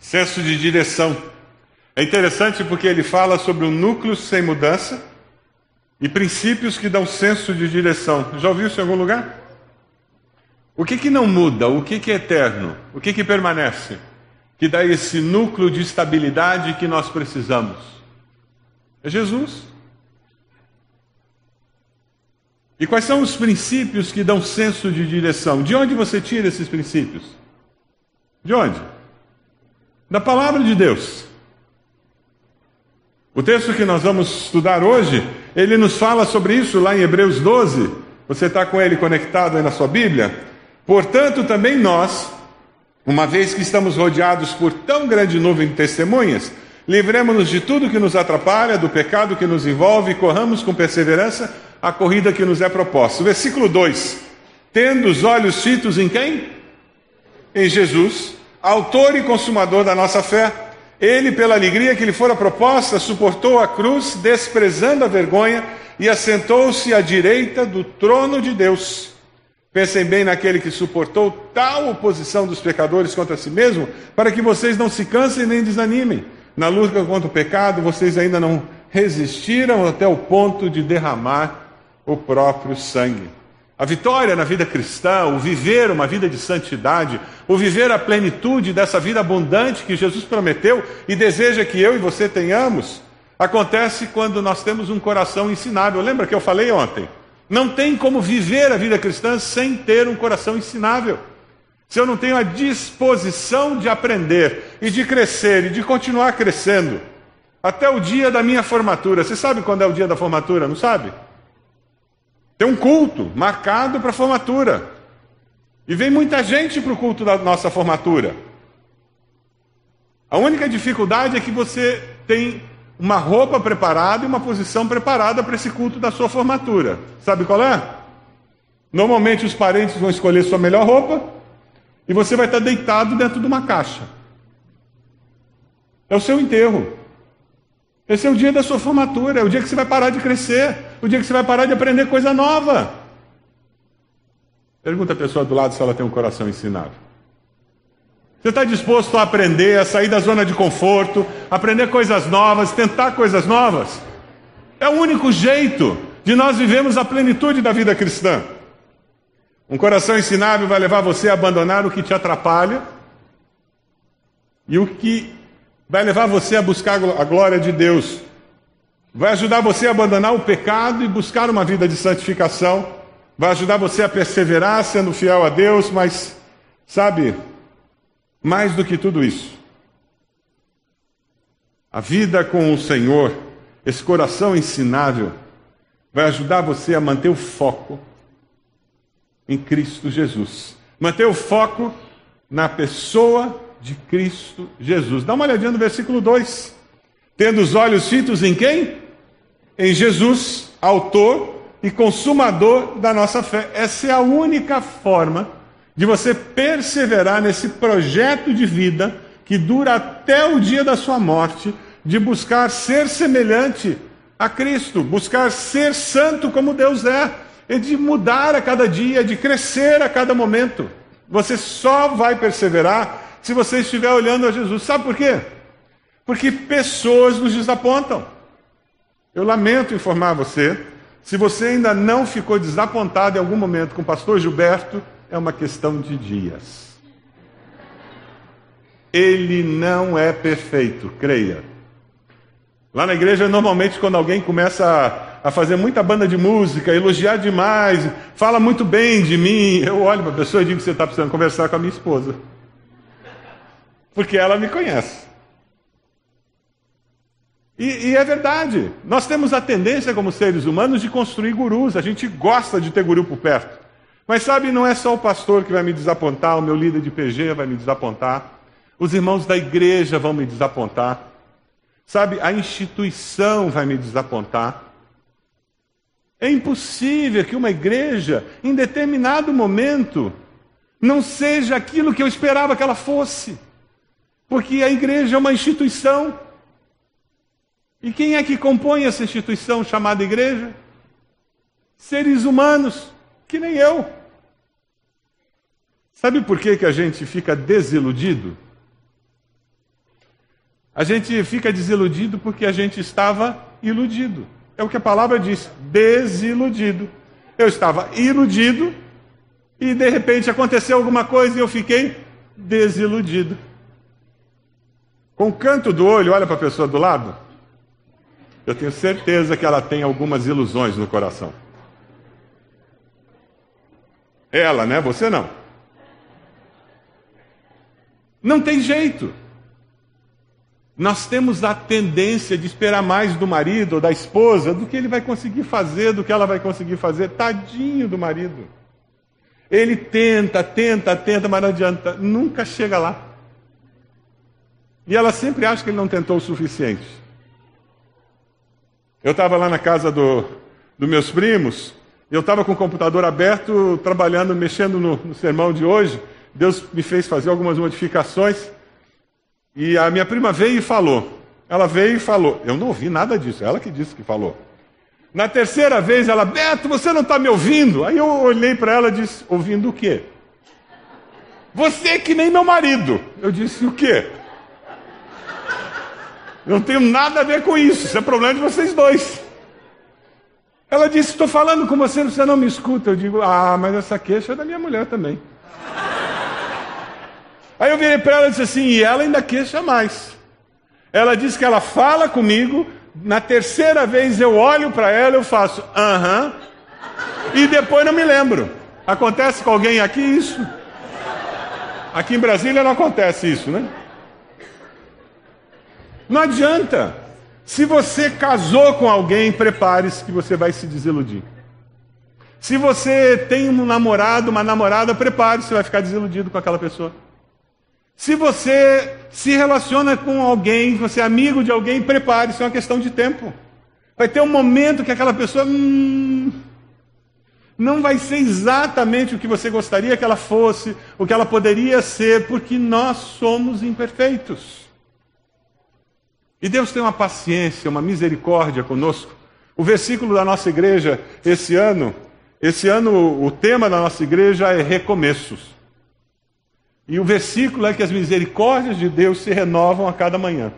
Senso de direção. É interessante porque ele fala sobre o núcleo sem mudança e princípios que dão senso de direção. Já ouviu isso em algum lugar? O que, que não muda? O que, que é eterno? O que, que permanece? Que dá esse núcleo de estabilidade que nós precisamos? É Jesus. E quais são os princípios que dão senso de direção? De onde você tira esses princípios? De onde? Da palavra de Deus. O texto que nós vamos estudar hoje, ele nos fala sobre isso lá em Hebreus 12. Você está com ele conectado aí na sua Bíblia? Portanto, também nós, uma vez que estamos rodeados por tão grande nuvem de testemunhas, livremos-nos de tudo que nos atrapalha, do pecado que nos envolve e corramos com perseverança a corrida que nos é proposta. Versículo 2: Tendo os olhos fitos em quem? Em Jesus, autor e consumador da nossa fé. Ele, pela alegria que lhe fora proposta, suportou a cruz, desprezando a vergonha, e assentou-se à direita do trono de Deus. Pensem bem naquele que suportou tal oposição dos pecadores contra si mesmo, para que vocês não se cansem nem desanimem. Na luta contra o pecado, vocês ainda não resistiram até o ponto de derramar o próprio sangue. A vitória na vida cristã, o viver uma vida de santidade, o viver a plenitude dessa vida abundante que Jesus prometeu e deseja que eu e você tenhamos, acontece quando nós temos um coração ensinável. Lembra que eu falei ontem? Não tem como viver a vida cristã sem ter um coração ensinável. Se eu não tenho a disposição de aprender e de crescer e de continuar crescendo até o dia da minha formatura. Você sabe quando é o dia da formatura, não sabe? Tem um culto marcado para formatura. E vem muita gente para o culto da nossa formatura. A única dificuldade é que você tem uma roupa preparada e uma posição preparada para esse culto da sua formatura. Sabe qual é? Normalmente os parentes vão escolher sua melhor roupa e você vai estar deitado dentro de uma caixa. É o seu enterro. Esse é o dia da sua formatura, é o dia que você vai parar de crescer, o dia que você vai parar de aprender coisa nova. Pergunta a pessoa do lado se ela tem um coração ensinado. Você está disposto a aprender, a sair da zona de conforto, aprender coisas novas, tentar coisas novas? É o único jeito de nós vivermos a plenitude da vida cristã. Um coração ensinável vai levar você a abandonar o que te atrapalha e o que vai levar você a buscar a glória de Deus. Vai ajudar você a abandonar o pecado e buscar uma vida de santificação. Vai ajudar você a perseverar sendo fiel a Deus, mas, sabe, mais do que tudo isso, a vida com o Senhor, esse coração ensinável, vai ajudar você a manter o foco em Cristo Jesus. Manter o foco na pessoa de Cristo Jesus. Dá uma olhadinha no versículo 2. Tendo os olhos fitos em quem? Em Jesus, autor e consumador da nossa fé. Essa é a única forma de você perseverar nesse projeto de vida que dura até o dia da sua morte, de buscar ser semelhante a Cristo, buscar ser santo como Deus é, e de mudar a cada dia, de crescer a cada momento. Você só vai perseverar se você estiver olhando a Jesus. Sabe por quê? Porque pessoas nos desapontam. Eu lamento informar você, se você ainda não ficou desapontado em algum momento com o pastor Gilberto, é uma questão de dias. Ele não é perfeito, creia. Lá na igreja, normalmente, quando alguém começa a, a fazer muita banda de música, elogiar demais, fala muito bem de mim, eu olho para a pessoa e digo que você está precisando conversar com a minha esposa. Porque ela me conhece. E, e, é verdade, nós temos a tendência como seres humanos de construir gurus, a gente gosta de ter guru por perto. Mas sabe, não é só o pastor que vai me desapontar, o meu líder de PG vai me desapontar, os irmãos da igreja vão me desapontar, sabe, a instituição vai me desapontar. É impossível que uma igreja, em determinado momento, não seja aquilo que eu esperava que ela fosse, porque a igreja é uma instituição. E quem é que compõe essa instituição chamada igreja? Seres humanos, que nem eu. Sabe por que, que a gente fica desiludido? A gente fica desiludido porque a gente estava iludido. É o que a palavra diz, desiludido. Eu estava iludido e de repente aconteceu alguma coisa e eu fiquei desiludido. Com o canto do olho, olha para a pessoa do lado. Eu tenho certeza que ela tem algumas ilusões no coração. Ela, né? Você não. Não tem jeito. Nós temos a tendência de esperar mais do marido ou da esposa do que ele vai conseguir fazer, do que ela vai conseguir fazer. Tadinho do marido. Ele tenta, tenta, tenta, mas não adianta, nunca chega lá. E ela sempre acha que ele não tentou o suficiente. Eu estava lá na casa do, dos meus primos, eu estava com o computador aberto, trabalhando, mexendo no, no sermão de hoje. Deus me fez fazer algumas modificações. E a minha prima veio e falou. Ela veio e falou. Eu não ouvi nada disso, ela que disse que falou. Na terceira vez, ela, Beto, você não está me ouvindo? Aí eu olhei para ela e disse: Ouvindo o quê? Você que nem meu marido. Eu disse: O quê? Não tenho nada a ver com isso, isso é problema de vocês dois. Ela disse: Estou falando com você, você não me escuta. Eu digo: Ah, mas essa queixa é da minha mulher também. Aí eu virei para ela e disse assim: e ela ainda queixa mais. Ela disse que ela fala comigo, na terceira vez eu olho para ela, eu faço aham, e depois não me lembro. Acontece com alguém aqui isso? Aqui em Brasília não acontece isso, né? Não adianta. Se você casou com alguém, prepare-se que você vai se desiludir. Se você tem um namorado, uma namorada, prepare-se, você vai ficar desiludido com aquela pessoa. Se você se relaciona com alguém, você é amigo de alguém, prepare, isso é uma questão de tempo. Vai ter um momento que aquela pessoa hum, não vai ser exatamente o que você gostaria que ela fosse, o que ela poderia ser, porque nós somos imperfeitos. E Deus tem uma paciência, uma misericórdia conosco. O versículo da nossa igreja esse ano, esse ano o tema da nossa igreja é recomeços. E o versículo é que as misericórdias de Deus se renovam a cada manhã.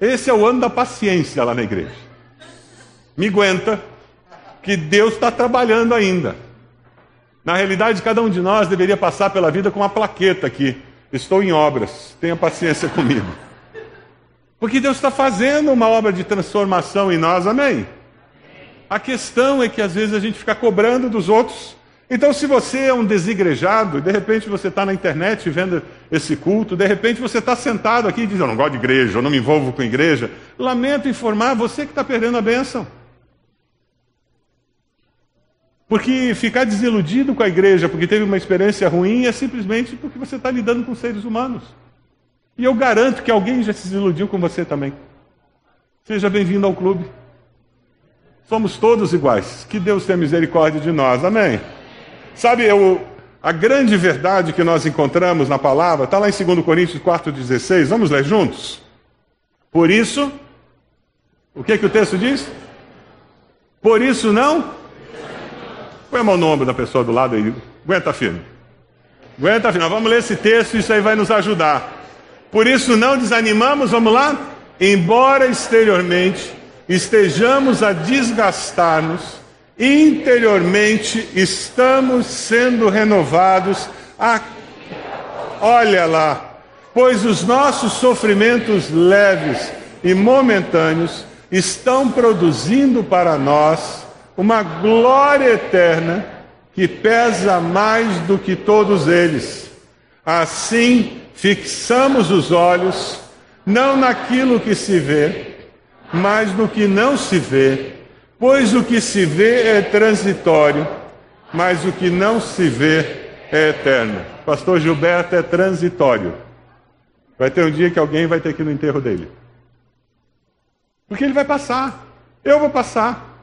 Esse é o ano da paciência lá na igreja. Me aguenta, que Deus está trabalhando ainda. Na realidade, cada um de nós deveria passar pela vida com uma plaqueta aqui. Estou em obras, tenha paciência comigo. Porque Deus está fazendo uma obra de transformação em nós, amém? A questão é que às vezes a gente fica cobrando dos outros então, se você é um desigrejado, de repente você está na internet vendo esse culto, de repente você está sentado aqui e diz: Eu não gosto de igreja, eu não me envolvo com igreja. Lamento informar você que está perdendo a bênção. Porque ficar desiludido com a igreja porque teve uma experiência ruim é simplesmente porque você está lidando com seres humanos. E eu garanto que alguém já se desiludiu com você também. Seja bem-vindo ao clube. Somos todos iguais. Que Deus tenha misericórdia de nós. Amém. Sabe, eu, a grande verdade que nós encontramos na palavra está lá em 2 Coríntios 4,16. Vamos ler juntos? Por isso, o que, que o texto diz? Por isso não? Põe a mão no ombro da pessoa do lado aí. Aguenta firme. Aguenta firme. Vamos ler esse texto, isso aí vai nos ajudar. Por isso não desanimamos, vamos lá? Embora exteriormente estejamos a desgastar-nos, interiormente estamos sendo renovados. A... Olha lá, pois os nossos sofrimentos leves e momentâneos estão produzindo para nós uma glória eterna que pesa mais do que todos eles. Assim, fixamos os olhos não naquilo que se vê, mas no que não se vê Pois o que se vê é transitório, mas o que não se vê é eterno. Pastor Gilberto é transitório. Vai ter um dia que alguém vai ter que ir no enterro dele. Porque ele vai passar. Eu vou passar.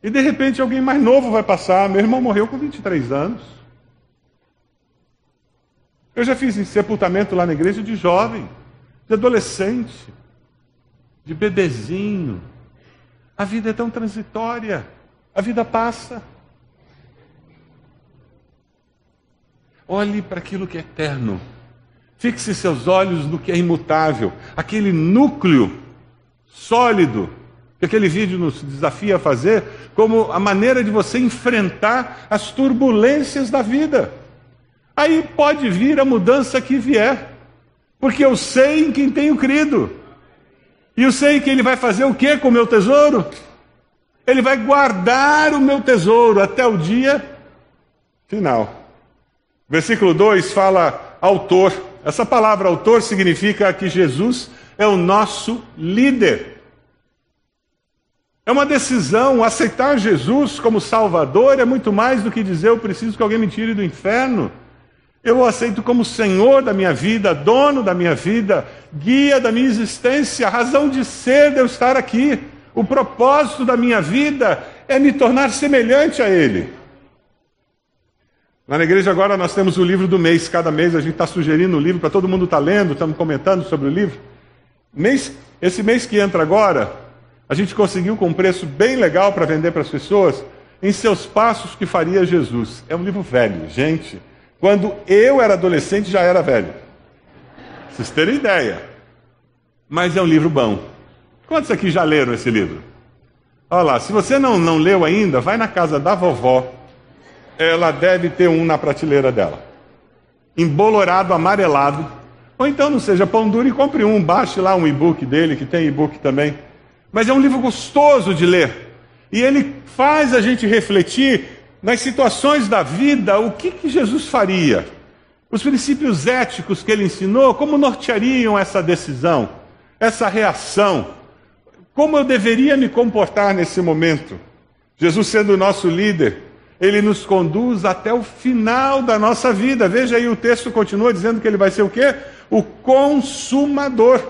E de repente alguém mais novo vai passar. Meu irmão morreu com 23 anos. Eu já fiz sepultamento lá na igreja de jovem, de adolescente, de bebezinho. A vida é tão transitória, a vida passa. Olhe para aquilo que é eterno. Fixe seus olhos no que é imutável, aquele núcleo sólido que aquele vídeo nos desafia a fazer, como a maneira de você enfrentar as turbulências da vida. Aí pode vir a mudança que vier, porque eu sei em quem tenho crido. E eu sei que ele vai fazer o que com o meu tesouro? Ele vai guardar o meu tesouro até o dia final. Versículo 2 fala autor. Essa palavra autor significa que Jesus é o nosso líder. É uma decisão, aceitar Jesus como Salvador é muito mais do que dizer eu preciso que alguém me tire do inferno. Eu o aceito como Senhor da minha vida, dono da minha vida, guia da minha existência, razão de ser de eu estar aqui. O propósito da minha vida é me tornar semelhante a Ele. Lá na igreja agora nós temos o livro do mês. Cada mês a gente está sugerindo o livro para todo mundo estar tá lendo, estamos comentando sobre o livro. Mês, esse mês que entra agora, a gente conseguiu com um preço bem legal para vender para as pessoas. Em seus passos que faria Jesus. É um livro velho, gente. Quando eu era adolescente, já era velho. Pra vocês terem ideia. Mas é um livro bom. Quantos aqui já leram esse livro? Olha lá, se você não, não leu ainda, vai na casa da vovó. Ela deve ter um na prateleira dela. Embolorado, amarelado. Ou então não seja pão duro e compre um. Baixe lá um e-book dele, que tem e-book também. Mas é um livro gostoso de ler. E ele faz a gente refletir nas situações da vida, o que, que Jesus faria? Os princípios éticos que ele ensinou, como norteariam essa decisão, essa reação? Como eu deveria me comportar nesse momento? Jesus, sendo o nosso líder, ele nos conduz até o final da nossa vida. Veja aí, o texto continua dizendo que ele vai ser o quê? O consumador.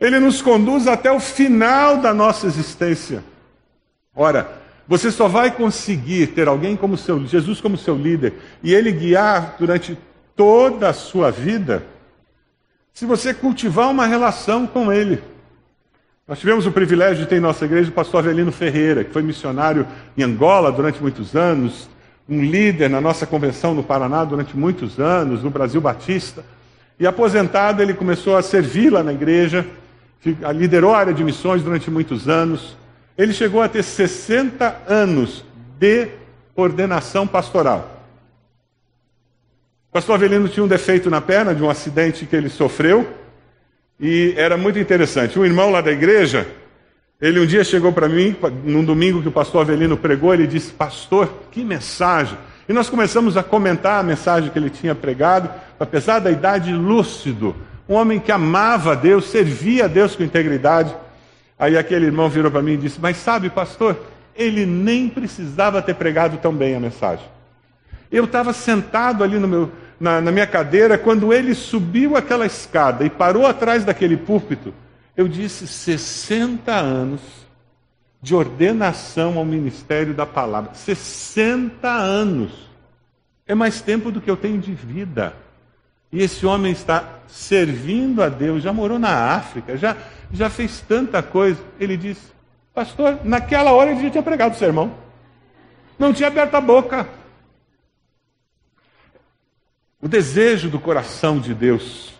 Ele nos conduz até o final da nossa existência. Ora, você só vai conseguir ter alguém como seu, Jesus como seu líder, e ele guiar durante toda a sua vida, se você cultivar uma relação com ele. Nós tivemos o privilégio de ter em nossa igreja o pastor Avelino Ferreira, que foi missionário em Angola durante muitos anos, um líder na nossa convenção no Paraná durante muitos anos, no Brasil Batista. E aposentado, ele começou a servir lá na igreja, liderou a área de missões durante muitos anos. Ele chegou a ter 60 anos de ordenação pastoral. O pastor Avelino tinha um defeito na perna de um acidente que ele sofreu, e era muito interessante. Um irmão lá da igreja, ele um dia chegou para mim, num domingo que o pastor Avelino pregou, ele disse: Pastor, que mensagem! E nós começamos a comentar a mensagem que ele tinha pregado, apesar da idade lúcido, um homem que amava a Deus, servia a Deus com integridade. Aí aquele irmão virou para mim e disse: Mas sabe, pastor, ele nem precisava ter pregado tão bem a mensagem. Eu estava sentado ali meu, na, na minha cadeira quando ele subiu aquela escada e parou atrás daquele púlpito. Eu disse: 60 anos de ordenação ao ministério da palavra. 60 anos. É mais tempo do que eu tenho de vida. E esse homem está servindo a Deus, já morou na África, já já fez tanta coisa. Ele disse, pastor, naquela hora ele já tinha pregado o sermão. Não tinha aberto a boca. O desejo do coração de Deus,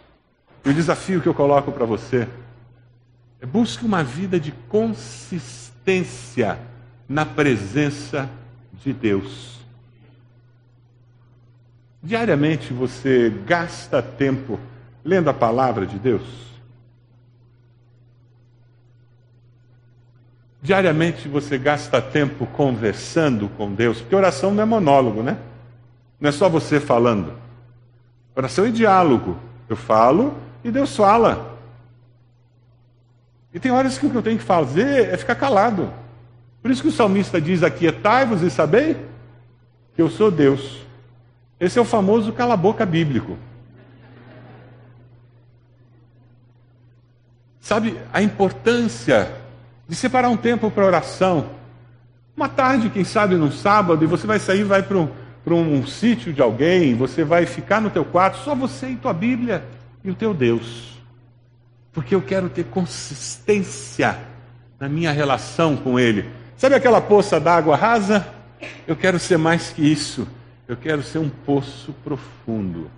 o desafio que eu coloco para você, é busque uma vida de consistência na presença de Deus. Diariamente você gasta tempo lendo a palavra de Deus? Diariamente você gasta tempo conversando com Deus, porque oração não é monólogo, né? Não é só você falando. Oração é diálogo. Eu falo e Deus fala. E tem horas que o que eu tenho que fazer é ficar calado. Por isso que o salmista diz: Aquietai-vos e sabei que eu sou Deus. Esse é o famoso cala-boca bíblico. Sabe a importância de separar um tempo para oração. Uma tarde, quem sabe, num sábado, e você vai sair, vai para um, para um sítio de alguém, você vai ficar no teu quarto, só você e tua Bíblia e o teu Deus. Porque eu quero ter consistência na minha relação com Ele. Sabe aquela poça d'água rasa? Eu quero ser mais que isso. Eu quero ser um poço profundo.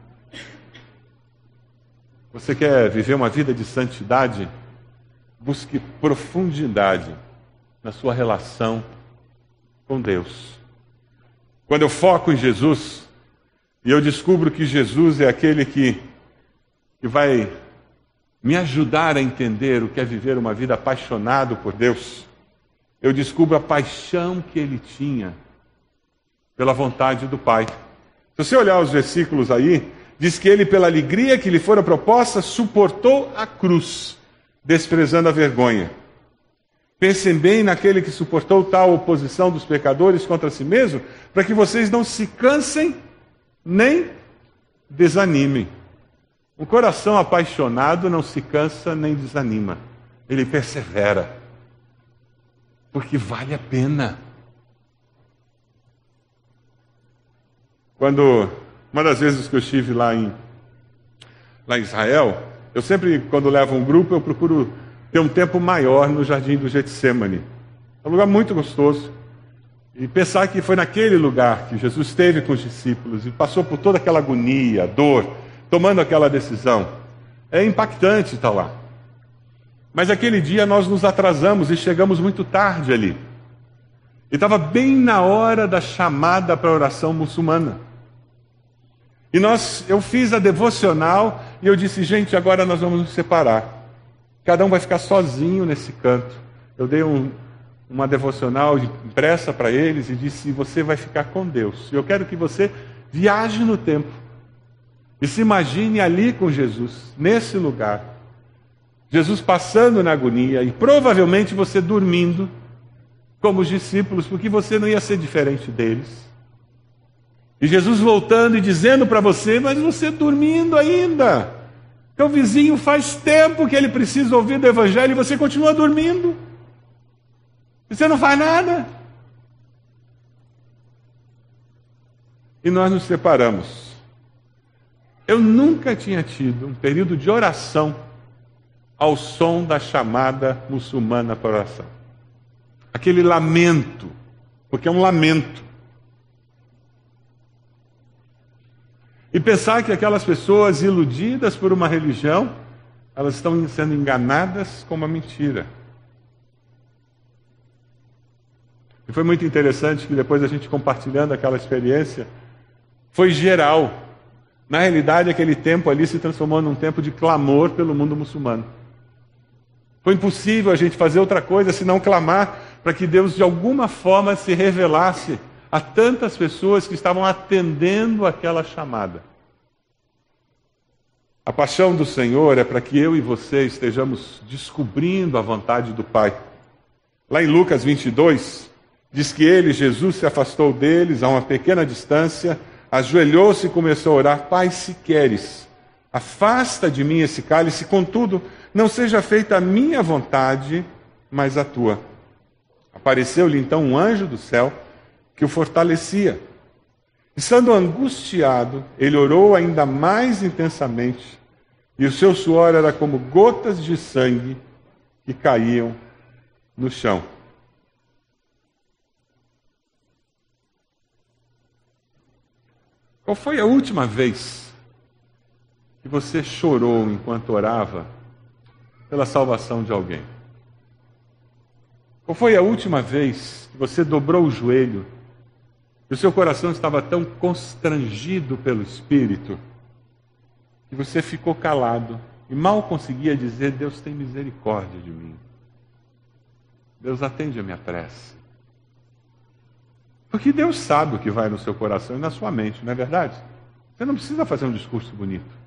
Você quer viver uma vida de santidade? Busque profundidade na sua relação com Deus. Quando eu foco em Jesus e eu descubro que Jesus é aquele que, que vai me ajudar a entender o que é viver uma vida apaixonado por Deus, eu descubro a paixão que ele tinha pela vontade do Pai. Se você olhar os versículos aí, diz que ele, pela alegria que lhe fora proposta, suportou a cruz, desprezando a vergonha. Pensem bem naquele que suportou tal oposição dos pecadores contra si mesmo, para que vocês não se cansem nem desanimem. Um coração apaixonado não se cansa nem desanima, ele persevera porque vale a pena. Quando uma das vezes que eu estive lá em lá em Israel, eu sempre quando levo um grupo eu procuro ter um tempo maior no jardim do Getsemane. É um lugar muito gostoso. E pensar que foi naquele lugar que Jesus esteve com os discípulos e passou por toda aquela agonia, dor, tomando aquela decisão. É impactante estar lá. Mas aquele dia nós nos atrasamos e chegamos muito tarde ali. E estava bem na hora da chamada para a oração muçulmana. E nós, eu fiz a devocional e eu disse, gente, agora nós vamos nos separar. Cada um vai ficar sozinho nesse canto. Eu dei um, uma devocional impressa para eles e disse: você vai ficar com Deus. Eu quero que você viaje no tempo e se imagine ali com Jesus, nesse lugar. Jesus passando na agonia e provavelmente você dormindo como os discípulos, porque você não ia ser diferente deles. E Jesus voltando e dizendo para você, mas você dormindo ainda. Teu vizinho faz tempo que ele precisa ouvir do Evangelho e você continua dormindo. Você não faz nada. E nós nos separamos. Eu nunca tinha tido um período de oração ao som da chamada muçulmana para oração. Aquele lamento, porque é um lamento. E pensar que aquelas pessoas iludidas por uma religião, elas estão sendo enganadas com uma mentira. E foi muito interessante que depois a gente compartilhando aquela experiência, foi geral. Na realidade, aquele tempo ali se transformou num tempo de clamor pelo mundo muçulmano. Foi impossível a gente fazer outra coisa senão clamar para que Deus de alguma forma se revelasse a tantas pessoas que estavam atendendo aquela chamada. A paixão do Senhor é para que eu e você estejamos descobrindo a vontade do Pai. Lá em Lucas 22, diz que ele, Jesus, se afastou deles a uma pequena distância, ajoelhou-se e começou a orar: Pai, se queres, afasta de mim esse cálice, contudo, não seja feita a minha vontade, mas a tua. Apareceu-lhe então um anjo do céu que o fortalecia. Estando angustiado, ele orou ainda mais intensamente, e o seu suor era como gotas de sangue que caíam no chão. Qual foi a última vez que você chorou enquanto orava pela salvação de alguém? Qual foi a última vez que você dobrou o joelho e o seu coração estava tão constrangido pelo Espírito que você ficou calado e mal conseguia dizer: Deus tem misericórdia de mim. Deus atende a minha prece. Porque Deus sabe o que vai no seu coração e na sua mente, não é verdade? Você não precisa fazer um discurso bonito.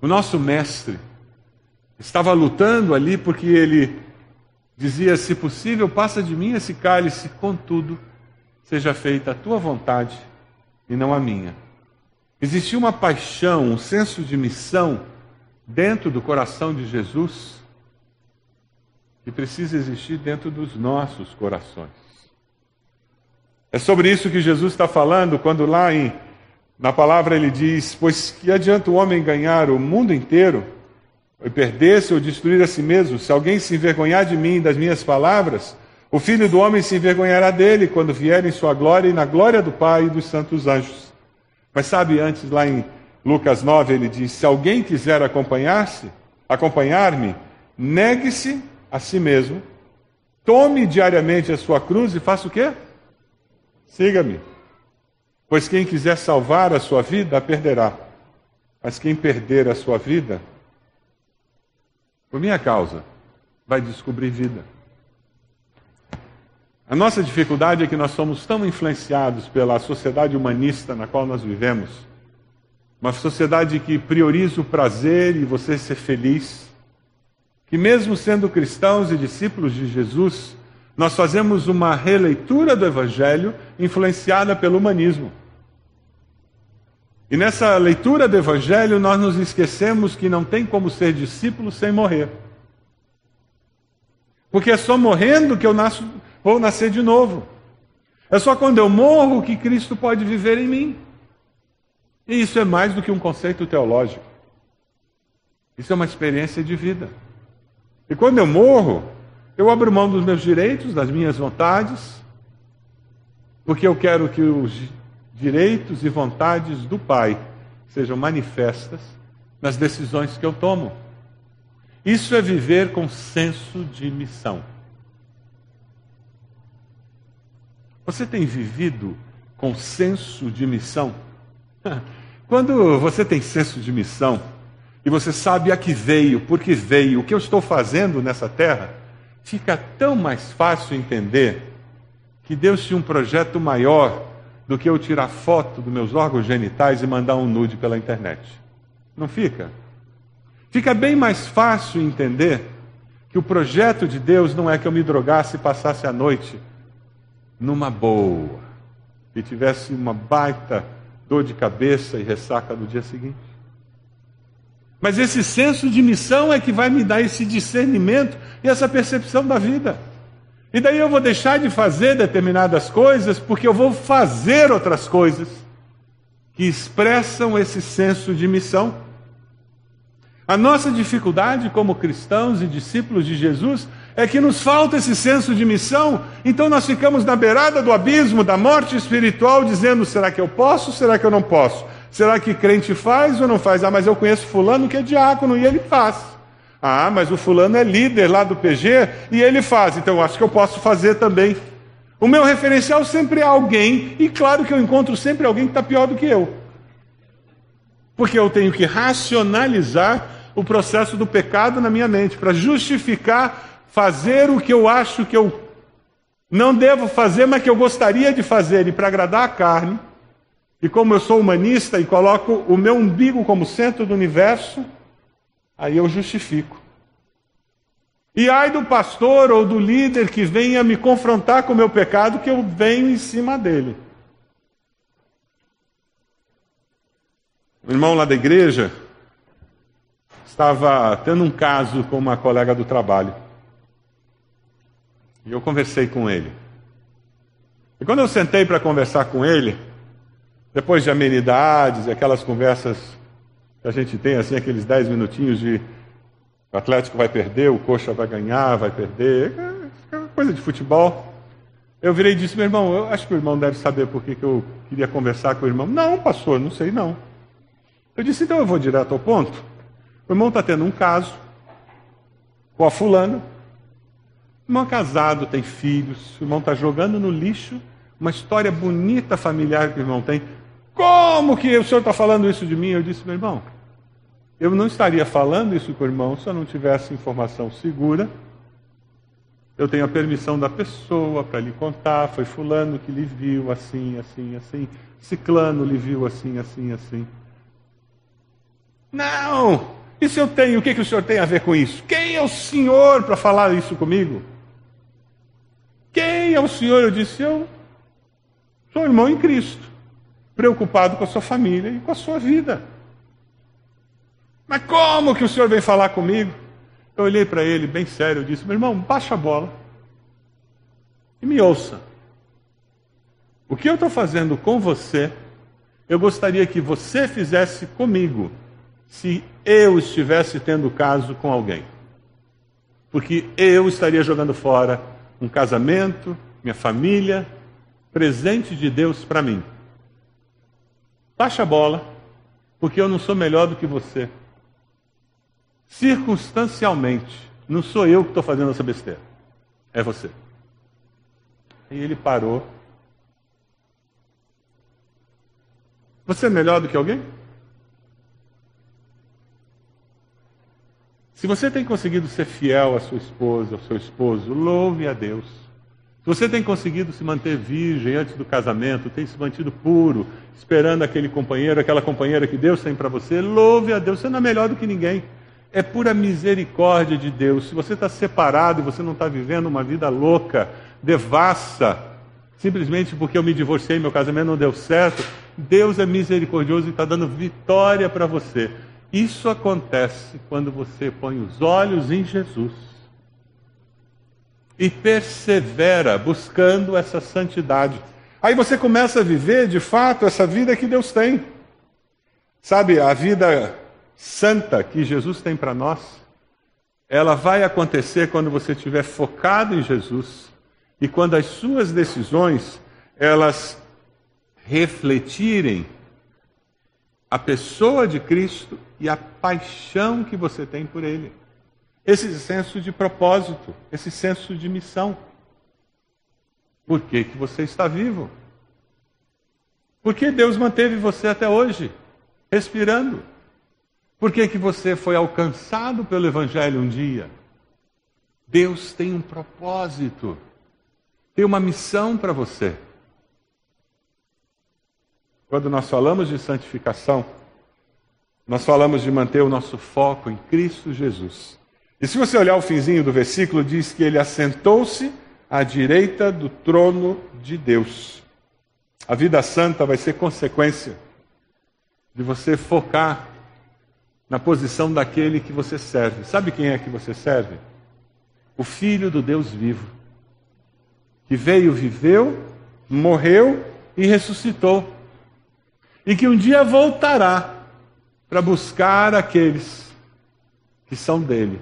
O nosso mestre estava lutando ali porque ele dizia: Se possível, passa de mim esse cálice, contudo, seja feita a tua vontade e não a minha. Existia uma paixão, um senso de missão dentro do coração de Jesus que precisa existir dentro dos nossos corações. É sobre isso que Jesus está falando quando lá em na palavra ele diz: Pois que adianta o homem ganhar o mundo inteiro e perder-se ou destruir a si mesmo? Se alguém se envergonhar de mim e das minhas palavras, o filho do homem se envergonhará dele quando vier em sua glória e na glória do Pai e dos santos anjos. Mas sabe, antes lá em Lucas 9 ele diz: Se alguém quiser acompanhar-se, acompanhar-me, negue-se a si mesmo, tome diariamente a sua cruz e faça o quê? Siga-me. Pois quem quiser salvar a sua vida, a perderá. Mas quem perder a sua vida, por minha causa, vai descobrir vida. A nossa dificuldade é que nós somos tão influenciados pela sociedade humanista na qual nós vivemos, uma sociedade que prioriza o prazer e você ser feliz, que mesmo sendo cristãos e discípulos de Jesus, nós fazemos uma releitura do Evangelho influenciada pelo humanismo. E nessa leitura do Evangelho, nós nos esquecemos que não tem como ser discípulo sem morrer. Porque é só morrendo que eu nasço, vou nascer de novo. É só quando eu morro que Cristo pode viver em mim. E isso é mais do que um conceito teológico. Isso é uma experiência de vida. E quando eu morro, eu abro mão dos meus direitos, das minhas vontades, porque eu quero que os direitos e vontades do Pai sejam manifestas nas decisões que eu tomo. Isso é viver com senso de missão. Você tem vivido com senso de missão? Quando você tem senso de missão e você sabe a que veio, por que veio, o que eu estou fazendo nessa terra, fica tão mais fácil entender que Deus tinha um projeto maior do que eu tirar foto dos meus órgãos genitais e mandar um nude pela internet. Não fica? Fica bem mais fácil entender que o projeto de Deus não é que eu me drogasse e passasse a noite numa boa e tivesse uma baita dor de cabeça e ressaca no dia seguinte. Mas esse senso de missão é que vai me dar esse discernimento e essa percepção da vida. E daí eu vou deixar de fazer determinadas coisas porque eu vou fazer outras coisas que expressam esse senso de missão. A nossa dificuldade como cristãos e discípulos de Jesus é que nos falta esse senso de missão, então nós ficamos na beirada do abismo da morte espiritual, dizendo: será que eu posso? Será que eu não posso? Será que crente faz ou não faz? Ah, mas eu conheço fulano que é diácono e ele faz. Ah, mas o fulano é líder lá do PG e ele faz, então eu acho que eu posso fazer também. O meu referencial sempre é alguém, e claro que eu encontro sempre alguém que está pior do que eu. Porque eu tenho que racionalizar o processo do pecado na minha mente, para justificar fazer o que eu acho que eu não devo fazer, mas que eu gostaria de fazer, e para agradar a carne, e como eu sou humanista e coloco o meu umbigo como centro do universo, aí eu justifico. E ai do pastor ou do líder que venha me confrontar com o meu pecado, que eu venho em cima dele. O irmão lá da igreja estava tendo um caso com uma colega do trabalho. E eu conversei com ele. E quando eu sentei para conversar com ele, depois de amenidades aquelas conversas a gente tem, assim, aqueles dez minutinhos de o Atlético vai perder, o Coxa vai ganhar, vai perder, coisa de futebol. Eu virei e disse, meu irmão, eu acho que o irmão deve saber por que, que eu queria conversar com o irmão. Não, pastor, não sei não. Eu disse, então eu vou direto ao ponto. O irmão está tendo um caso com a fulana. O irmão é casado, tem filhos. O irmão está jogando no lixo uma história bonita familiar que o irmão tem. Como que o senhor está falando isso de mim? Eu disse, meu irmão, eu não estaria falando isso com o irmão se eu não tivesse informação segura. Eu tenho a permissão da pessoa para lhe contar. Foi Fulano que lhe viu assim, assim, assim. Ciclano lhe viu assim, assim, assim. Não! E se eu tenho, o que, que o senhor tem a ver com isso? Quem é o senhor para falar isso comigo? Quem é o senhor? Eu disse, eu sou irmão em Cristo preocupado com a sua família e com a sua vida. Mas como que o senhor vem falar comigo? Eu olhei para ele bem sério e disse: Meu irmão, baixa a bola e me ouça. O que eu estou fazendo com você, eu gostaria que você fizesse comigo, se eu estivesse tendo caso com alguém. Porque eu estaria jogando fora um casamento, minha família, presente de Deus para mim. baixa a bola, porque eu não sou melhor do que você. Circunstancialmente, não sou eu que estou fazendo essa besteira, é você. E ele parou. Você é melhor do que alguém? Se você tem conseguido ser fiel à sua esposa, ao seu esposo, louve a Deus. Se você tem conseguido se manter virgem antes do casamento, tem se mantido puro, esperando aquele companheiro, aquela companheira que Deus tem para você, louve a Deus. Você não é melhor do que ninguém. É pura misericórdia de Deus. Se você está separado e você não está vivendo uma vida louca, devassa, simplesmente porque eu me divorciei, meu casamento não deu certo, Deus é misericordioso e está dando vitória para você. Isso acontece quando você põe os olhos em Jesus e persevera buscando essa santidade. Aí você começa a viver de fato essa vida que Deus tem. Sabe, a vida santa que Jesus tem para nós, ela vai acontecer quando você estiver focado em Jesus e quando as suas decisões elas refletirem a pessoa de Cristo e a paixão que você tem por Ele. Esse senso de propósito, esse senso de missão. Por que, que você está vivo? Por que Deus manteve você até hoje, respirando? Por que, que você foi alcançado pelo Evangelho um dia? Deus tem um propósito, tem uma missão para você. Quando nós falamos de santificação, nós falamos de manter o nosso foco em Cristo Jesus. E se você olhar o finzinho do versículo, diz que ele assentou-se à direita do trono de Deus. A vida santa vai ser consequência de você focar na posição daquele que você serve. Sabe quem é que você serve? O Filho do Deus vivo, que veio, viveu, morreu e ressuscitou e que um dia voltará para buscar aqueles que são dele.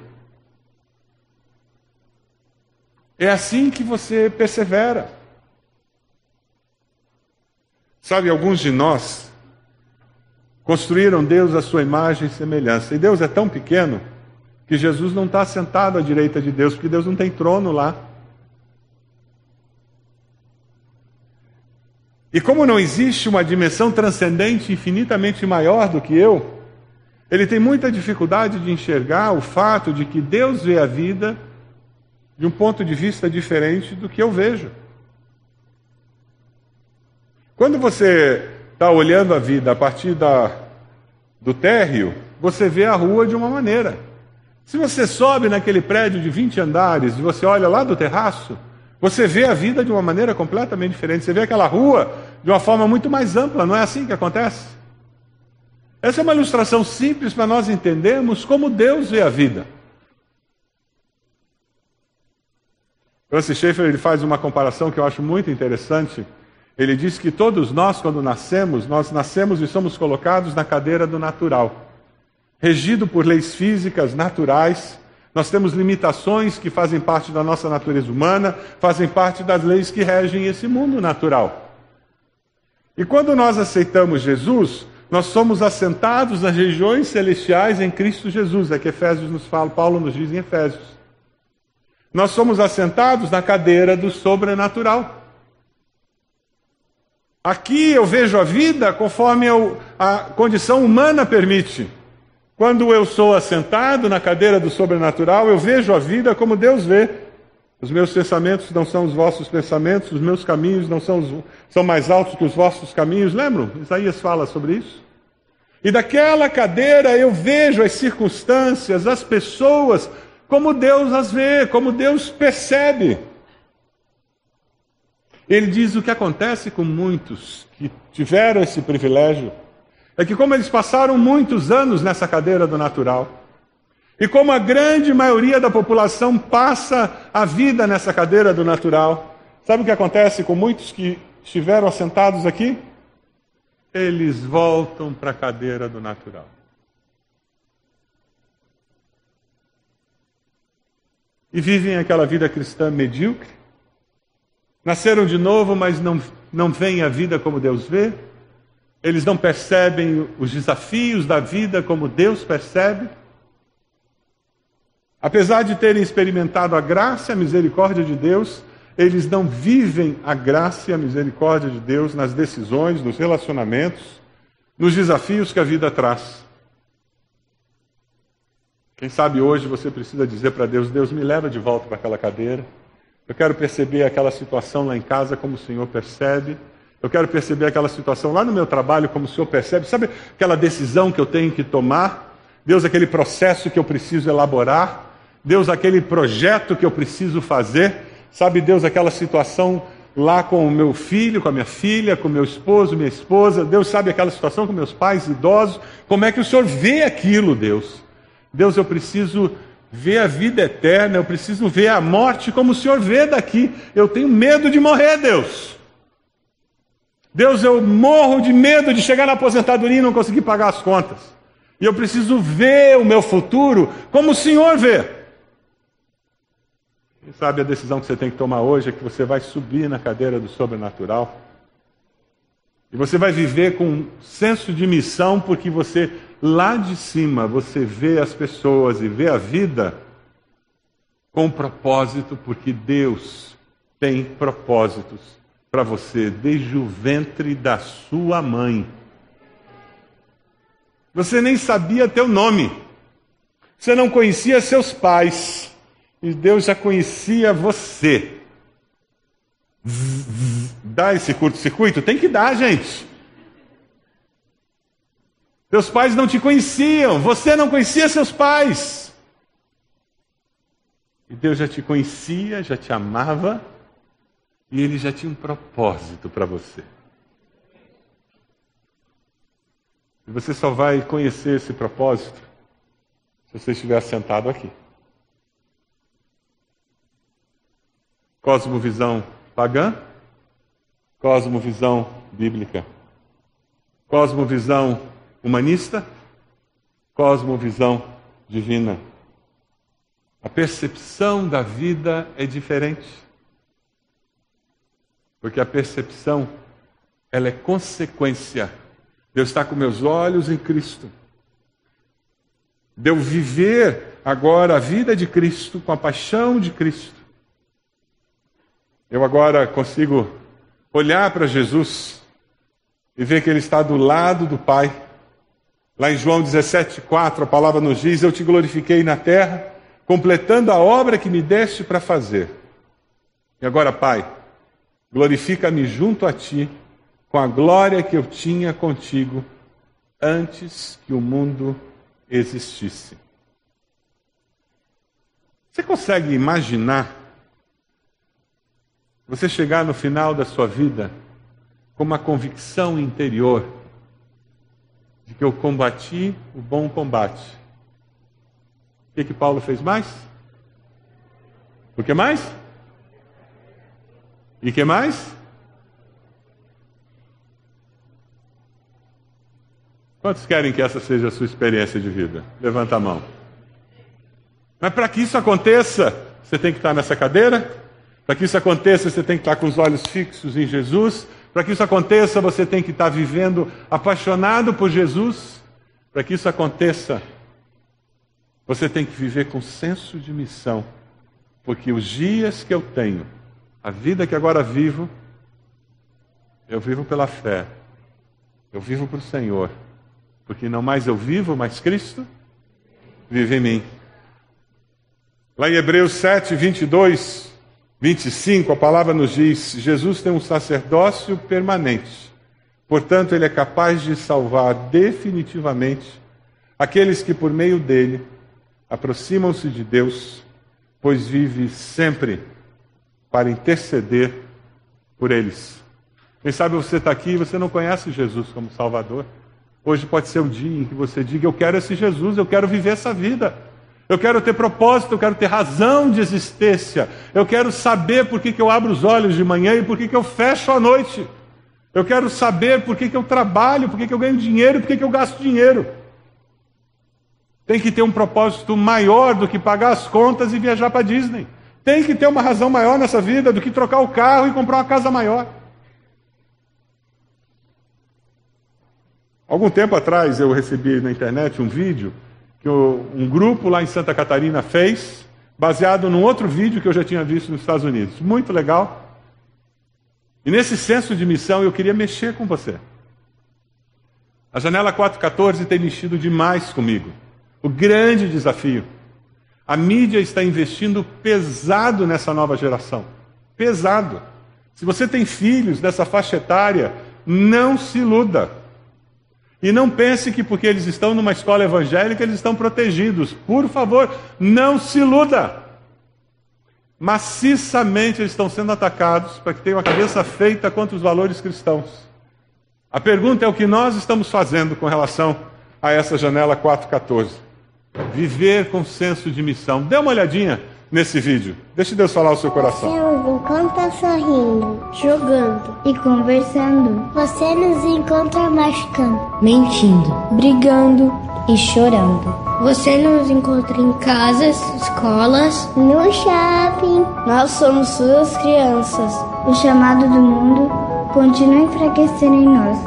É assim que você persevera. Sabe, alguns de nós construíram Deus à sua imagem e semelhança. E Deus é tão pequeno que Jesus não está sentado à direita de Deus, porque Deus não tem trono lá. E como não existe uma dimensão transcendente infinitamente maior do que eu, ele tem muita dificuldade de enxergar o fato de que Deus vê a vida de um ponto de vista diferente do que eu vejo. Quando você está olhando a vida a partir da, do térreo, você vê a rua de uma maneira. Se você sobe naquele prédio de 20 andares e você olha lá do terraço, você vê a vida de uma maneira completamente diferente. Você vê aquela rua de uma forma muito mais ampla, não é assim que acontece? Essa é uma ilustração simples para nós entendermos como Deus vê a vida. Francis Schaeffer ele faz uma comparação que eu acho muito interessante. Ele diz que todos nós, quando nascemos, nós nascemos e somos colocados na cadeira do natural, regido por leis físicas naturais, nós temos limitações que fazem parte da nossa natureza humana, fazem parte das leis que regem esse mundo natural. E quando nós aceitamos Jesus, nós somos assentados nas regiões celestiais em Cristo Jesus, é que Efésios nos fala, Paulo nos diz em Efésios. Nós somos assentados na cadeira do sobrenatural. Aqui eu vejo a vida conforme eu, a condição humana permite. Quando eu sou assentado na cadeira do sobrenatural, eu vejo a vida como Deus vê. Os meus pensamentos não são os vossos pensamentos, os meus caminhos não são, os, são mais altos que os vossos caminhos. Lembram? Isaías fala sobre isso. E daquela cadeira eu vejo as circunstâncias, as pessoas, como Deus as vê, como Deus percebe. Ele diz o que acontece com muitos que tiveram esse privilégio é que, como eles passaram muitos anos nessa cadeira do natural, e como a grande maioria da população passa a vida nessa cadeira do natural, sabe o que acontece com muitos que estiveram assentados aqui? Eles voltam para a cadeira do natural. E vivem aquela vida cristã medíocre. Nasceram de novo, mas não, não veem a vida como Deus vê Eles não percebem os desafios da vida como Deus percebe. Apesar de terem experimentado a graça e a misericórdia de Deus, eles não vivem a graça e a misericórdia de Deus nas decisões, nos relacionamentos, nos desafios que a vida traz. Quem sabe hoje você precisa dizer para Deus: Deus, me leva de volta para aquela cadeira. Eu quero perceber aquela situação lá em casa como o Senhor percebe. Eu quero perceber aquela situação lá no meu trabalho como o Senhor percebe. Sabe aquela decisão que eu tenho que tomar? Deus, aquele processo que eu preciso elaborar. Deus, aquele projeto que eu preciso fazer. Sabe, Deus, aquela situação lá com o meu filho, com a minha filha, com o meu esposo, minha esposa. Deus sabe aquela situação com meus pais idosos. Como é que o Senhor vê aquilo, Deus? Deus, eu preciso ver a vida eterna, eu preciso ver a morte como o Senhor vê daqui. Eu tenho medo de morrer, Deus. Deus, eu morro de medo de chegar na aposentadoria e não conseguir pagar as contas. E eu preciso ver o meu futuro como o Senhor vê. Quem sabe a decisão que você tem que tomar hoje é que você vai subir na cadeira do sobrenatural. E você vai viver com um senso de missão, porque você, lá de cima, você vê as pessoas e vê a vida com propósito, porque Deus tem propósitos para você desde o ventre da sua mãe. Você nem sabia teu nome. Você não conhecia seus pais. E Deus já conhecia você. Dá esse curto-circuito? Tem que dar, gente. Seus pais não te conheciam, você não conhecia seus pais. E Deus já te conhecia, já te amava, e Ele já tinha um propósito para você. E você só vai conhecer esse propósito se você estiver sentado aqui. Cosmovisão pagã, cosmovisão bíblica. Cosmovisão humanista, cosmovisão divina. A percepção da vida é diferente. Porque a percepção, ela é consequência. Deus está com meus olhos em Cristo. De viver agora a vida de Cristo, com a paixão de Cristo. Eu agora consigo olhar para Jesus e ver que ele está do lado do Pai. Lá em João 17,4 a palavra nos diz: Eu te glorifiquei na terra, completando a obra que me deste para fazer. E agora, Pai, glorifica-me junto a ti, com a glória que eu tinha contigo antes que o mundo existisse. Você consegue imaginar você chegar no final da sua vida com uma convicção interior de que eu combati o bom combate. O que, que Paulo fez mais? O que mais? E que mais? Quantos querem que essa seja a sua experiência de vida? Levanta a mão. Mas para que isso aconteça, você tem que estar nessa cadeira? Para que isso aconteça, você tem que estar com os olhos fixos em Jesus. Para que isso aconteça, você tem que estar vivendo apaixonado por Jesus. Para que isso aconteça, você tem que viver com senso de missão. Porque os dias que eu tenho, a vida que agora vivo, eu vivo pela fé. Eu vivo para o Senhor. Porque não mais eu vivo, mas Cristo vive em mim. Lá em Hebreus 7, 22, 25, a palavra nos diz: Jesus tem um sacerdócio permanente. Portanto, ele é capaz de salvar definitivamente aqueles que, por meio dele, aproximam-se de Deus, pois vive sempre para interceder por eles. Quem sabe você está aqui e você não conhece Jesus como Salvador. Hoje pode ser o dia em que você diga: Eu quero esse Jesus, eu quero viver essa vida. Eu quero ter propósito, eu quero ter razão de existência. Eu quero saber por que, que eu abro os olhos de manhã e por que, que eu fecho à noite. Eu quero saber por que, que eu trabalho, por que, que eu ganho dinheiro por que, que eu gasto dinheiro. Tem que ter um propósito maior do que pagar as contas e viajar para Disney. Tem que ter uma razão maior nessa vida do que trocar o carro e comprar uma casa maior. Algum tempo atrás eu recebi na internet um vídeo que um grupo lá em Santa Catarina fez, baseado num outro vídeo que eu já tinha visto nos Estados Unidos. Muito legal. E nesse senso de missão eu queria mexer com você. A janela 414 tem mexido demais comigo. O grande desafio. A mídia está investindo pesado nessa nova geração. Pesado. Se você tem filhos dessa faixa etária, não se iluda. E não pense que porque eles estão numa escola evangélica, eles estão protegidos. Por favor, não se iluda. Maciçamente eles estão sendo atacados para que tenham a cabeça feita contra os valores cristãos. A pergunta é o que nós estamos fazendo com relação a essa janela 414. Viver com senso de missão. Dê uma olhadinha nesse vídeo. Deixe Deus falar o seu coração. Nos encontra sorrindo, jogando e conversando. Você nos encontra machucando, mentindo, brigando e chorando. Você nos encontra em casas, escolas, no shopping. Nós somos suas crianças. O chamado do mundo continua enfraquecendo em nós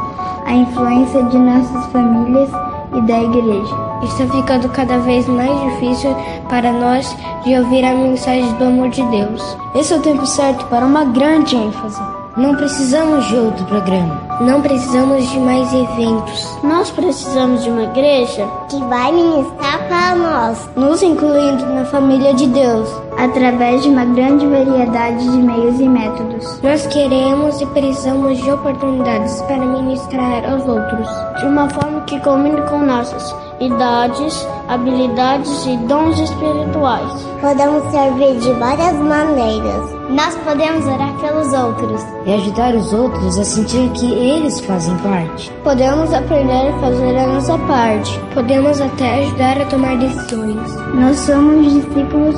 a influência de nossas famílias e da igreja. Está ficando cada vez mais difícil para nós de ouvir a mensagem do amor de Deus. Esse é o tempo certo para uma grande ênfase. Não precisamos de outro programa. Não precisamos de mais eventos. Nós precisamos de uma igreja que vai ministrar para nós, nos incluindo na família de Deus, através de uma grande variedade de meios e métodos. Nós queremos e precisamos de oportunidades para ministrar aos outros, de uma forma que combine com nossas idades, habilidades e dons espirituais. Podemos servir de várias maneiras. Nós podemos orar pelos outros e ajudar os outros a sentir que eles fazem parte. Podemos aprender a fazer a nossa parte. Podemos até ajudar a tomar decisões. Nós somos discípulos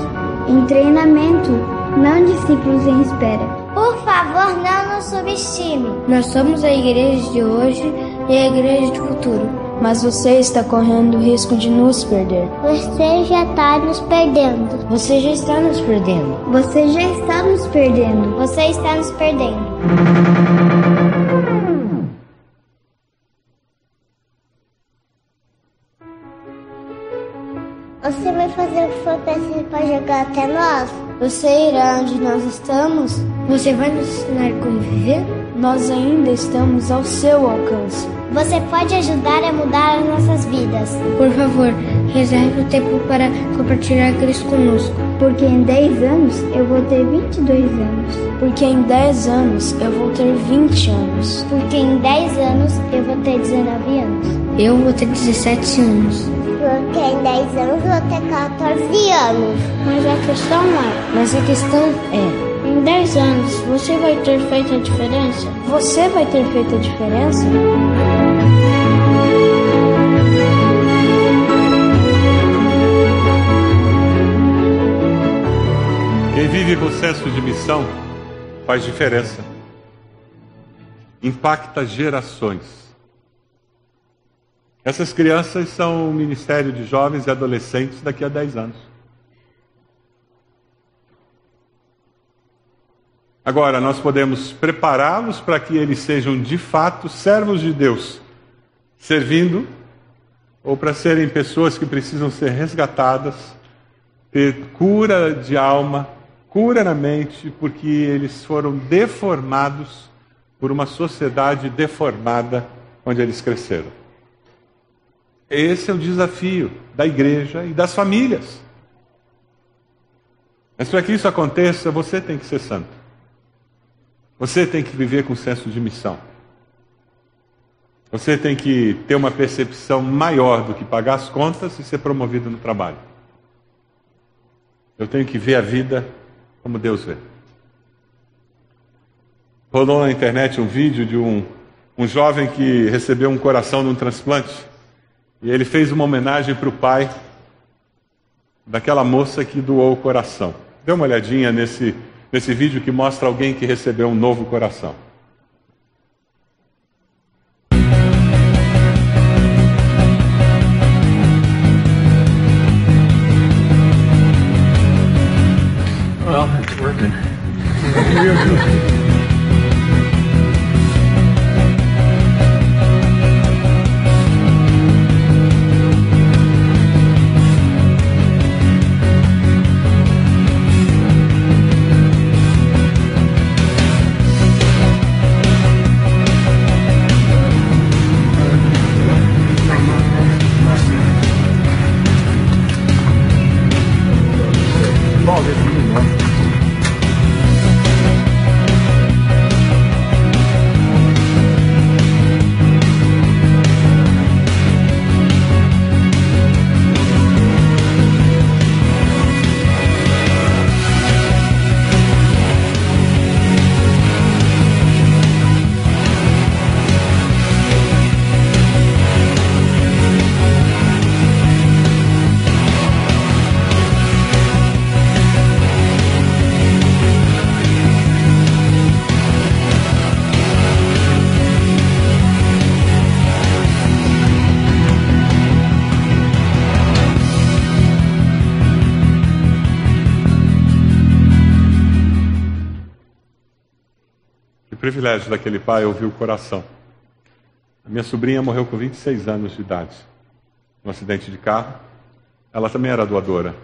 em treinamento, não discípulos em espera. Por favor, não nos subestime. Nós somos a igreja de hoje e a igreja do futuro mas você está correndo o risco de nos perder. Você já está nos perdendo. Você já está nos perdendo. Você já está nos perdendo. Você está nos perdendo. Você vai fazer o que for preciso para chegar até nós? Você irá onde nós estamos? Você vai nos ensinar como viver? Nós ainda estamos ao seu alcance. Você pode ajudar a mudar as nossas vidas. Por favor, reserve o tempo para compartilhar Cristo conosco. Porque em 10 anos eu vou ter 22 anos. Porque em 10 anos eu vou ter 20 anos. Porque em 10 anos eu vou ter 19 anos. Eu vou ter 17 anos. Porque em 10 anos eu vou ter 14 anos. Mas a questão é. Mas a questão é. Em 10 anos, você vai ter feito a diferença? Você vai ter feito a diferença? Quem vive senso de missão faz diferença. Impacta gerações. Essas crianças são o Ministério de Jovens e Adolescentes daqui a 10 anos. Agora, nós podemos prepará-los para que eles sejam de fato servos de Deus, servindo, ou para serem pessoas que precisam ser resgatadas, ter cura de alma, cura na mente, porque eles foram deformados por uma sociedade deformada onde eles cresceram. Esse é o desafio da igreja e das famílias. Mas para que isso aconteça, você tem que ser santo. Você tem que viver com senso de missão. Você tem que ter uma percepção maior do que pagar as contas e ser promovido no trabalho. Eu tenho que ver a vida como Deus vê. Rolou na internet um vídeo de um, um jovem que recebeu um coração num transplante. E ele fez uma homenagem para o pai daquela moça que doou o coração. Dê uma olhadinha nesse, nesse vídeo que mostra alguém que recebeu um novo coração. Well, it's working. privilégio daquele pai ouvir o coração. A minha sobrinha morreu com 26 anos de idade, num acidente de carro. Ela também era doadora.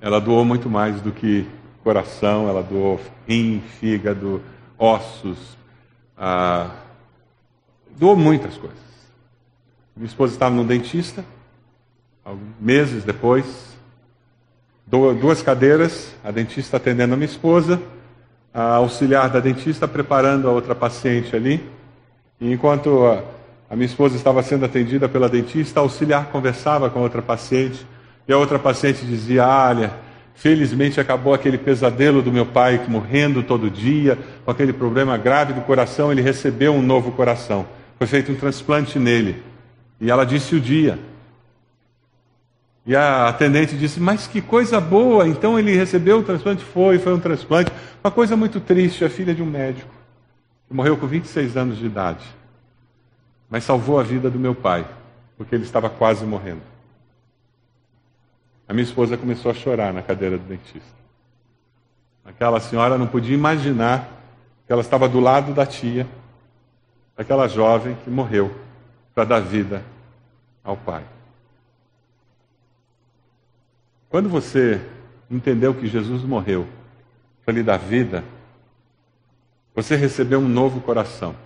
Ela doou muito mais do que coração, ela doou rim, fígado, ossos, ah, doou muitas coisas. Minha esposa estava no dentista, meses depois, duas cadeiras, a dentista atendendo a minha esposa, a auxiliar da dentista preparando a outra paciente ali. E enquanto a, minha esposa estava sendo atendida pela dentista, a auxiliar conversava com a outra paciente, e a outra paciente dizia: Olha, felizmente acabou aquele pesadelo do meu pai morrendo todo dia, com aquele problema grave do coração, ele recebeu um novo coração. Foi feito um transplante nele. E ela disse o dia. E a atendente disse: Mas que coisa boa! Então ele recebeu o transplante? Foi, foi um transplante. Uma coisa muito triste: a filha de um médico, que morreu com 26 anos de idade, mas salvou a vida do meu pai, porque ele estava quase morrendo. A minha esposa começou a chorar na cadeira do dentista. Aquela senhora não podia imaginar que ela estava do lado da tia, daquela jovem que morreu para dar vida ao pai. Quando você entendeu que Jesus morreu para lhe dar vida, você recebeu um novo coração.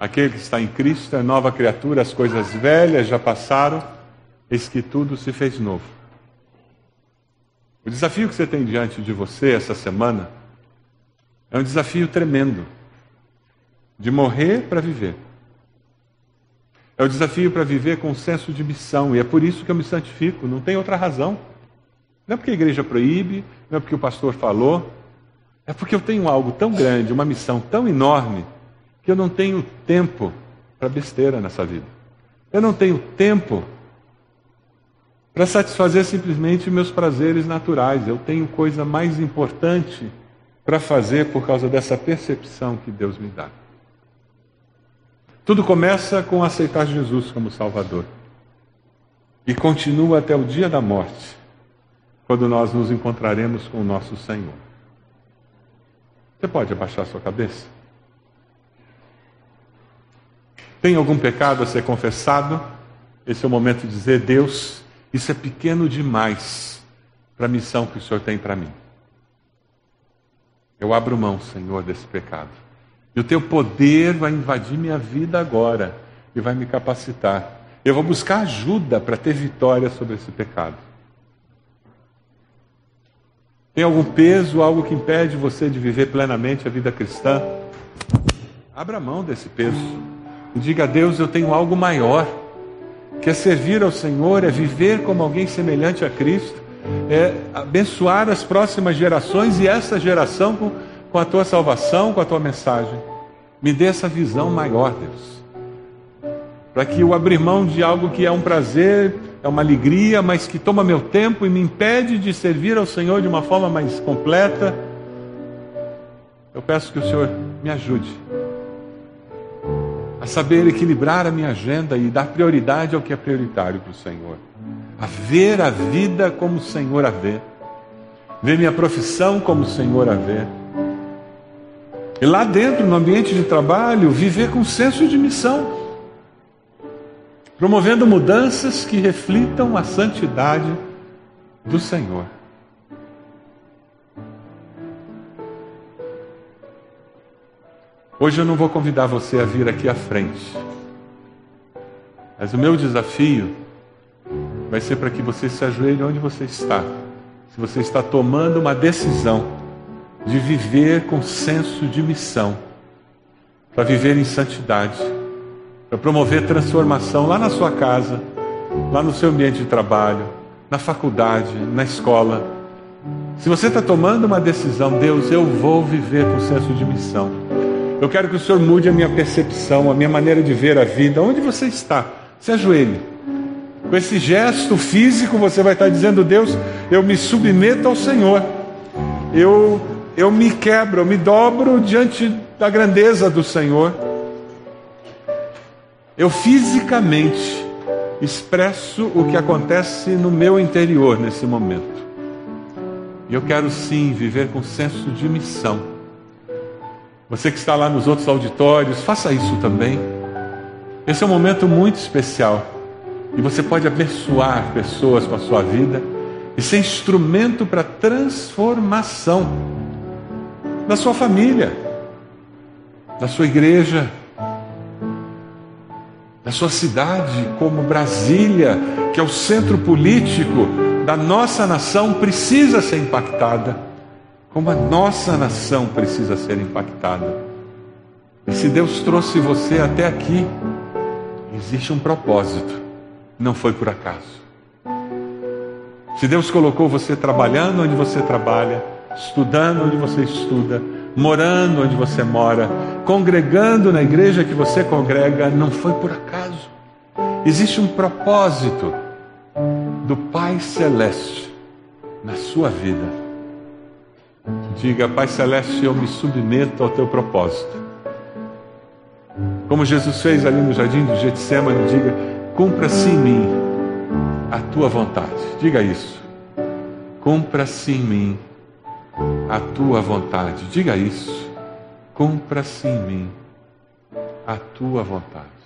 Aquele que está em Cristo é nova criatura, as coisas velhas já passaram, eis que tudo se fez novo. O desafio que você tem diante de você essa semana é um desafio tremendo de morrer para viver. É o desafio para viver com senso de missão, e é por isso que eu me santifico, não tem outra razão. Não é porque a igreja proíbe, não é porque o pastor falou, é porque eu tenho algo tão grande, uma missão tão enorme, que eu não tenho tempo para besteira nessa vida. Eu não tenho tempo para satisfazer simplesmente meus prazeres naturais. Eu tenho coisa mais importante para fazer por causa dessa percepção que Deus me dá. Tudo começa com aceitar Jesus como Salvador. E continua até o dia da morte, quando nós nos encontraremos com o nosso Senhor. Você pode abaixar sua cabeça? Tem algum pecado a ser confessado? Esse é o momento de dizer: Deus, isso é pequeno demais para a missão que o Senhor tem para mim. Eu abro mão, Senhor, desse pecado. E o teu poder vai invadir minha vida agora e vai me capacitar. Eu vou buscar ajuda para ter vitória sobre esse pecado. Tem algum peso, algo que impede você de viver plenamente a vida cristã? Abra mão desse peso e diga a Deus: Eu tenho algo maior, que é servir ao Senhor, é viver como alguém semelhante a Cristo, é abençoar as próximas gerações e essa geração com com a tua salvação, com a tua mensagem. Me dê essa visão maior, Deus. Para que eu abrir mão de algo que é um prazer, é uma alegria, mas que toma meu tempo e me impede de servir ao Senhor de uma forma mais completa. Eu peço que o Senhor me ajude a saber equilibrar a minha agenda e dar prioridade ao que é prioritário para o Senhor. A ver a vida como o Senhor a vê. Ver minha profissão como o Senhor a vê e lá dentro, no ambiente de trabalho, viver com senso de missão, promovendo mudanças que reflitam a santidade do Senhor. Hoje eu não vou convidar você a vir aqui à frente, mas o meu desafio vai ser para que você se ajoelhe onde você está. Se você está tomando uma decisão de viver com senso de missão, para viver em santidade, para promover transformação lá na sua casa, lá no seu ambiente de trabalho, na faculdade, na escola. Se você está tomando uma decisão, Deus, eu vou viver com senso de missão. Eu quero que o Senhor mude a minha percepção, a minha maneira de ver a vida. Onde você está? Se ajoelhe. Com esse gesto físico, você vai estar dizendo: Deus, eu me submeto ao Senhor. Eu eu me quebro, eu me dobro diante da grandeza do Senhor. Eu fisicamente expresso o que acontece no meu interior nesse momento. E eu quero sim viver com senso de missão. Você que está lá nos outros auditórios, faça isso também. Esse é um momento muito especial e você pode abençoar pessoas com a sua vida e ser instrumento para transformação da sua família, da sua igreja, da sua cidade, como Brasília, que é o centro político da nossa nação, precisa ser impactada, como a nossa nação precisa ser impactada. E se Deus trouxe você até aqui, existe um propósito, não foi por acaso. Se Deus colocou você trabalhando onde você trabalha, estudando onde você estuda, morando onde você mora, congregando na igreja que você congrega, não foi por acaso. Existe um propósito do Pai Celeste na sua vida. Diga, Pai Celeste, eu me submeto ao teu propósito. Como Jesus fez ali no jardim do Getsemane, diga, cumpra-se em mim a tua vontade. Diga isso. Cumpra-se em mim a tua vontade. Diga isso. Cumpra-se em mim a tua vontade.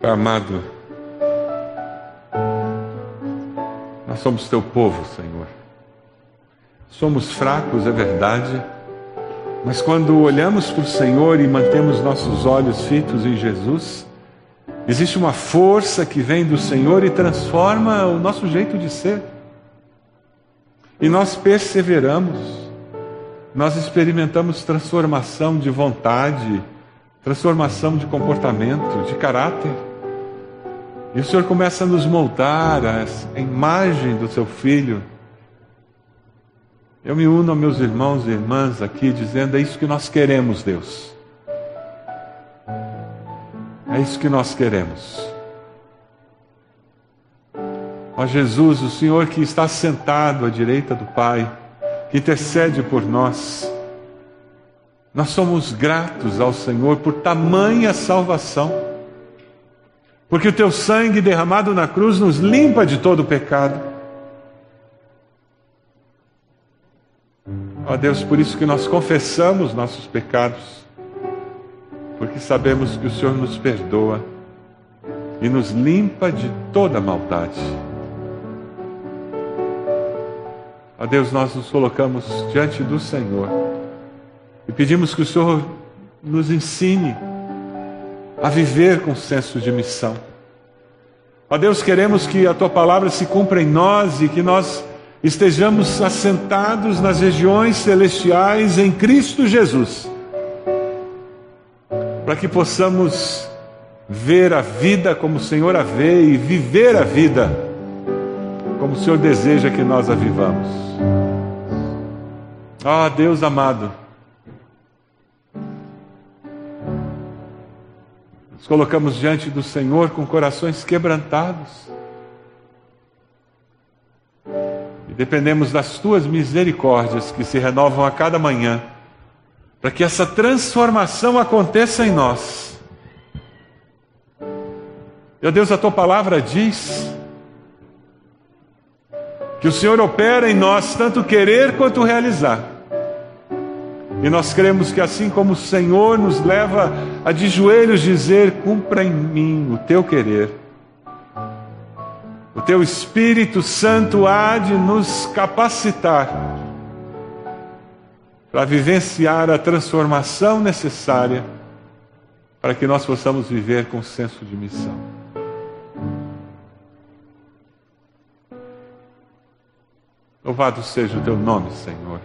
Amado, nós somos teu povo, Senhor. Somos fracos, é verdade, mas quando olhamos para o Senhor e mantemos nossos olhos fitos em Jesus, existe uma força que vem do Senhor e transforma o nosso jeito de ser. E nós perseveramos, nós experimentamos transformação de vontade, transformação de comportamento, de caráter. E o Senhor começa a nos moldar a imagem do seu filho eu me uno aos meus irmãos e irmãs aqui dizendo: é isso que nós queremos, Deus. É isso que nós queremos. Ó Jesus, o Senhor que está sentado à direita do Pai, que intercede por nós, nós somos gratos ao Senhor por tamanha salvação, porque o teu sangue derramado na cruz nos limpa de todo o pecado. Ó Deus, por isso que nós confessamos nossos pecados, porque sabemos que o Senhor nos perdoa e nos limpa de toda maldade. Ó Deus, nós nos colocamos diante do Senhor e pedimos que o Senhor nos ensine a viver com senso de missão. Ó Deus, queremos que a tua palavra se cumpra em nós e que nós estejamos assentados nas regiões celestiais em Cristo Jesus, para que possamos ver a vida como o Senhor a vê e viver a vida como o Senhor deseja que nós a vivamos. Ah, Deus amado, nos colocamos diante do Senhor com corações quebrantados dependemos das tuas misericórdias que se renovam a cada manhã, para que essa transformação aconteça em nós. Meu Deus, a tua palavra diz que o Senhor opera em nós tanto querer quanto realizar. E nós cremos que assim como o Senhor nos leva a de joelhos dizer: cumpra em mim o teu querer teu Espírito Santo há de nos capacitar para vivenciar a transformação necessária para que nós possamos viver com senso de missão. Louvado seja o teu nome, Senhor.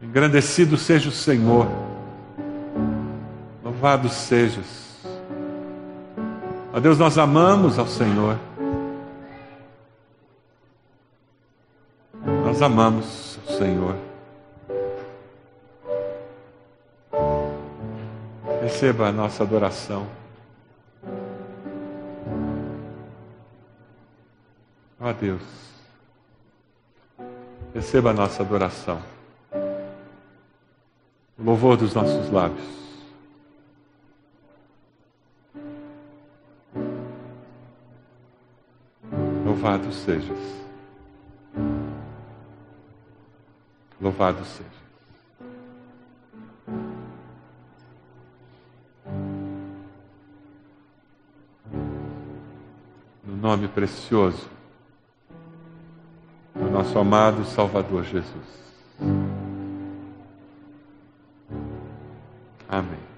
Engrandecido seja o Senhor. Louvado sejas. Ó Deus, nós amamos ao Senhor. Nós amamos o Senhor. Receba a nossa adoração. Ó Deus, receba a nossa adoração. O louvor dos nossos lábios. Louvado sejas. Louvado seja. No nome precioso do nosso amado Salvador Jesus. Amém.